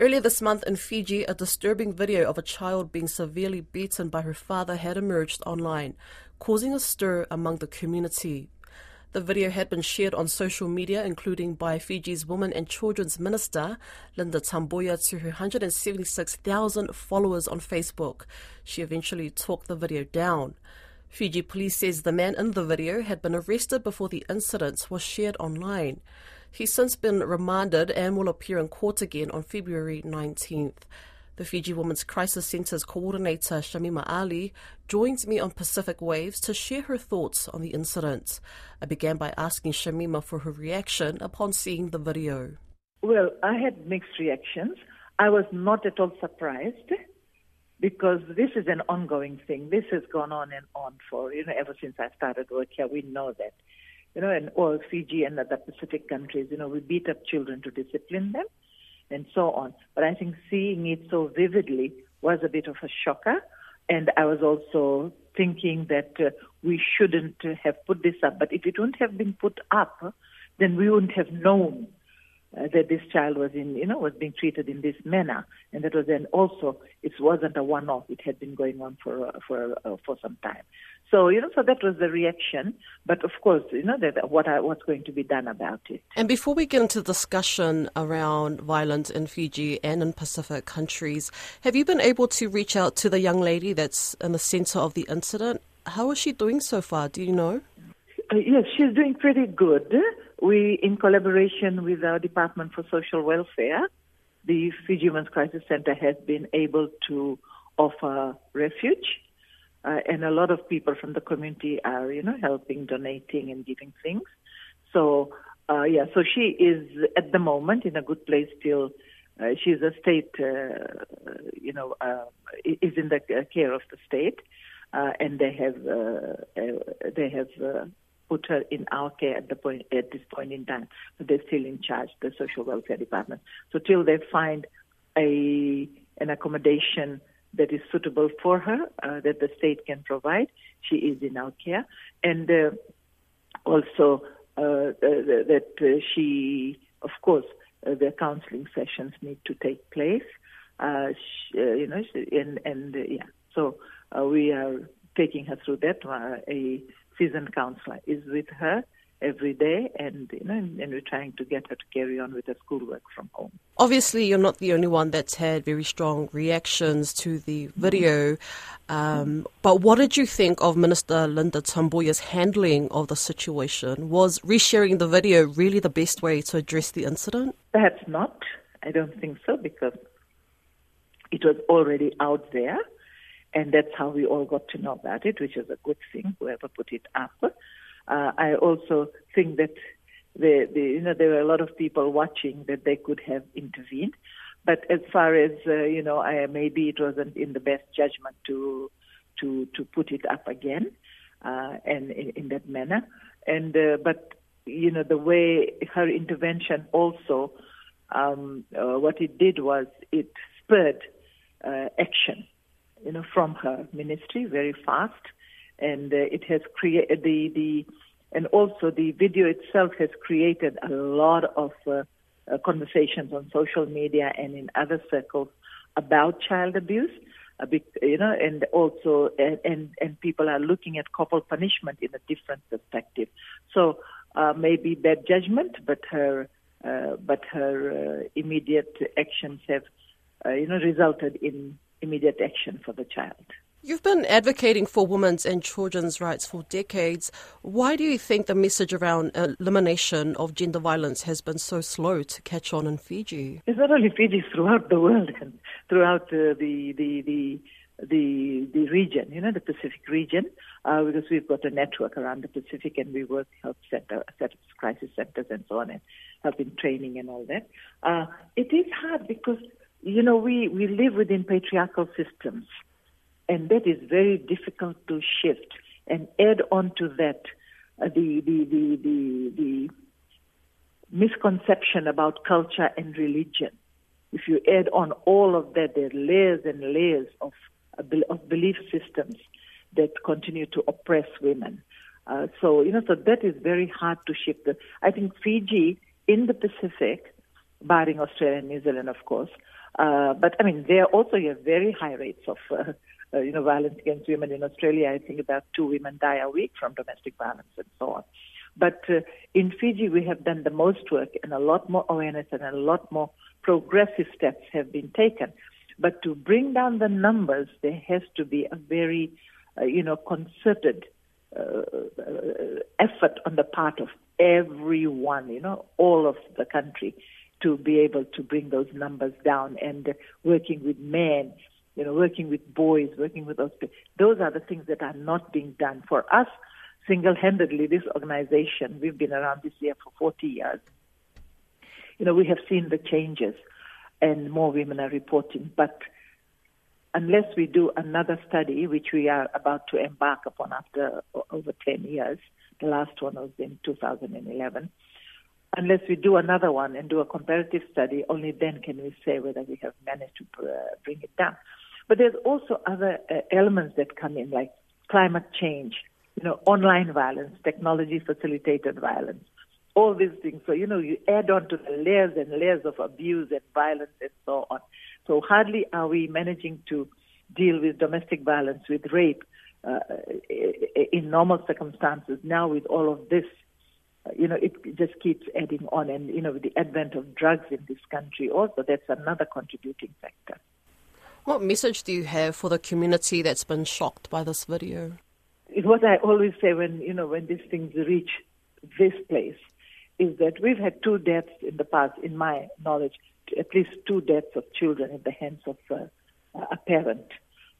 Earlier this month in Fiji, a disturbing video of a child being severely beaten by her father had emerged online, causing a stir among the community. The video had been shared on social media, including by Fiji's Women and Children's Minister, Lynda Tabuya, to her 176,000 followers on Facebook. She eventually took the video down. Fiji police says the man in the video had been arrested before the incident was shared online. He's since been remanded and will appear in court again on February 19th. The Fiji Women's Crisis Centre's coordinator Shamima Ali joins me on Pacific Waves to share her thoughts on the incident. I began by asking Shamima for her reaction upon seeing the video. Well, I had mixed reactions. I was not at all surprised because this is an ongoing thing. This has gone on and on for, you know, ever since I started work here. We know that you know, and all Fiji and other Pacific countries, you know, we beat up children to discipline them and so on. But I think seeing it so vividly was a bit of a shocker. And I was also thinking that uh, we shouldn't have put this up. But if it wouldn't have been put up, then we wouldn't have known uh, that this child was in, you know, was being treated in this manner, and that was then also it wasn't a one-off; it had been going on for uh, for uh, for some time. So you know, so that was the reaction. But of course, you know, that what I, what's going to be done about it. And before we get into discussion around violence in Fiji and in Pacific countries, have you been able to reach out to the young lady that's in the centre of the incident? How is she doing so far? Do you know? Uh, yes, she's doing pretty good. We, in collaboration with our Department for Social Welfare, the Fiji Women's Crisis Center has been able to offer refuge. Uh, and a lot of people from the community are, you know, helping, donating, and giving things. So, uh, yeah, so she is at the moment in a good place still. Uh, she's a state, uh, you know, uh, is in the care of the state, uh, and they have they have put her in our care at the point at this point in time. But they're still in charge, the social welfare department. So till they find a an accommodation that is suitable for her, uh, that the state can provide, she is in our care, and uh, also uh, that uh, she, of course, uh, the counseling sessions need to take place. Uh, she, you know, and and yeah, so we are taking her through that. a seasoned counselor is with her every day and you know and, and, we're trying to get her to carry on with her schoolwork from home. Obviously you're not the only one that's had very strong reactions to the video um, but what did you think of minister Lynda Tabuya's handling of the situation? Was resharing the video really the best way to address the incident? Perhaps not. I don't think so because it was already out there and that's how we all got to know about it, which is a good thing, whoever put it up. Uh, I also think that the, the, you know, there were a lot of people watching that they could have intervened. But as far as, uh, you know, I, maybe it wasn't in the best judgment to, to, to put it up again uh, and in, in that manner. And, uh, but, you know, the way her intervention also, um, uh, what it did was it spurred uh, action you know, from her ministry very fast, and uh, it has created the the and also the video itself has created a lot of uh, uh, conversations on social media and in other circles about child abuse. Bit, you know, and also, and, and, and people are looking at corporal punishment in a different perspective. So uh, maybe bad judgment, but her, uh, but her uh, immediate actions have, uh, you know, resulted in immediate action for the child. You've been advocating for women's and children's rights for decades. Why do you think the message around elimination of gender violence has been so slow to catch on in Fiji? It's not only Fiji, throughout the world and throughout uh, the, the, the, the, the region, you know, the Pacific region, uh, because we've got a network around the Pacific and we work help center, set up crisis centers and so on and help in training and all that. Uh, it is hard because you know, we, we live within patriarchal systems, and that is very difficult to shift. And add on to that uh, the, the, the, the, the misconception about culture and religion. If you add on all of that, there are layers and layers of, of belief systems that continue to oppress women. Uh, so, you know, so that is very hard to shift. I think Fiji in the Pacific barring Australia and New Zealand, of course. Uh, but I mean, there also you have very high rates of, uh, uh, you know, violence against women in Australia. I think about two women die a week from domestic violence and so on. But uh, in Fiji, we have done the most work, and a lot more awareness and a lot more progressive steps have been taken. But to bring down the numbers, there has to be a very, uh, you know, concerted uh, uh, effort on the part of everyone, you know, all of the country to be able to bring those numbers down and working with men, you know, working with boys, working with those. Those are the things that are not being done. For us, single-handedly, this organization, we've been around this year for 40 years. You know, we have seen the changes and more women are reporting. But unless we do another study, which we are about to embark upon after over 10 years, the last one was in 2011. Unless we do another one and do a comparative study, only then can we say whether we have managed to uh, bring it down. But there's also other uh, elements that come in, like climate change, you know, online violence, technology facilitated violence, all these things. So, you know, you add on to the layers and layers of abuse and violence and so on. So hardly are we managing to deal with domestic violence, with rape, uh, in normal circumstances. Now with all of this, you know, it just keeps adding on. And, you know, with the advent of drugs in this country also, that's another contributing factor. What message do you have for the community that's been shocked by this video? It's what I always say when, you know, when these things reach this place is that we've had two deaths in the past, in my knowledge, at least two deaths of children in the hands of uh, a parent.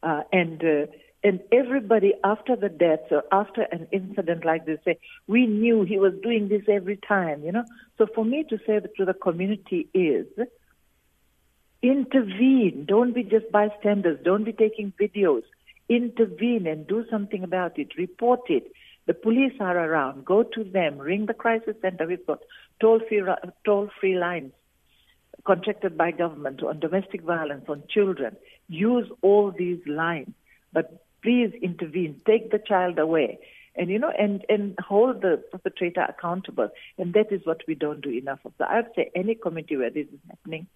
Uh, and uh, and everybody after the death or after an incident like this say, we knew he was doing this every time, you know. So for me to say to the community is intervene. Don't be just bystanders. Don't be taking videos. Intervene and do something about it. Report it. The police are around. Go to them. Ring the crisis center. We've got toll-free, toll-free lines contracted by government on domestic violence, on children. Use all these lines, but please intervene. Take the child away. And you know, and, and hold the perpetrator accountable. And that is what we don't do enough of. So I'd say any community where this is happening,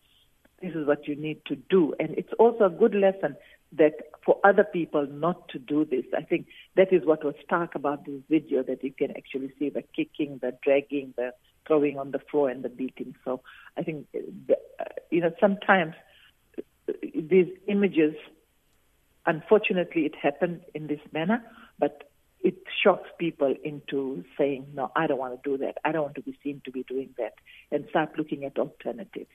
this is what you need to do. And it's also a good lesson that for other people not to do this. I think that is what was stark about this video, that you can actually see the kicking, the dragging, the throwing on the floor, and the beating. So I think, the, uh, you know, sometimes uh, these images, unfortunately, it happened in this manner, but it shocks people into saying, no, I don't want to do that. I don't want to be seen to be doing that, and start looking at alternatives.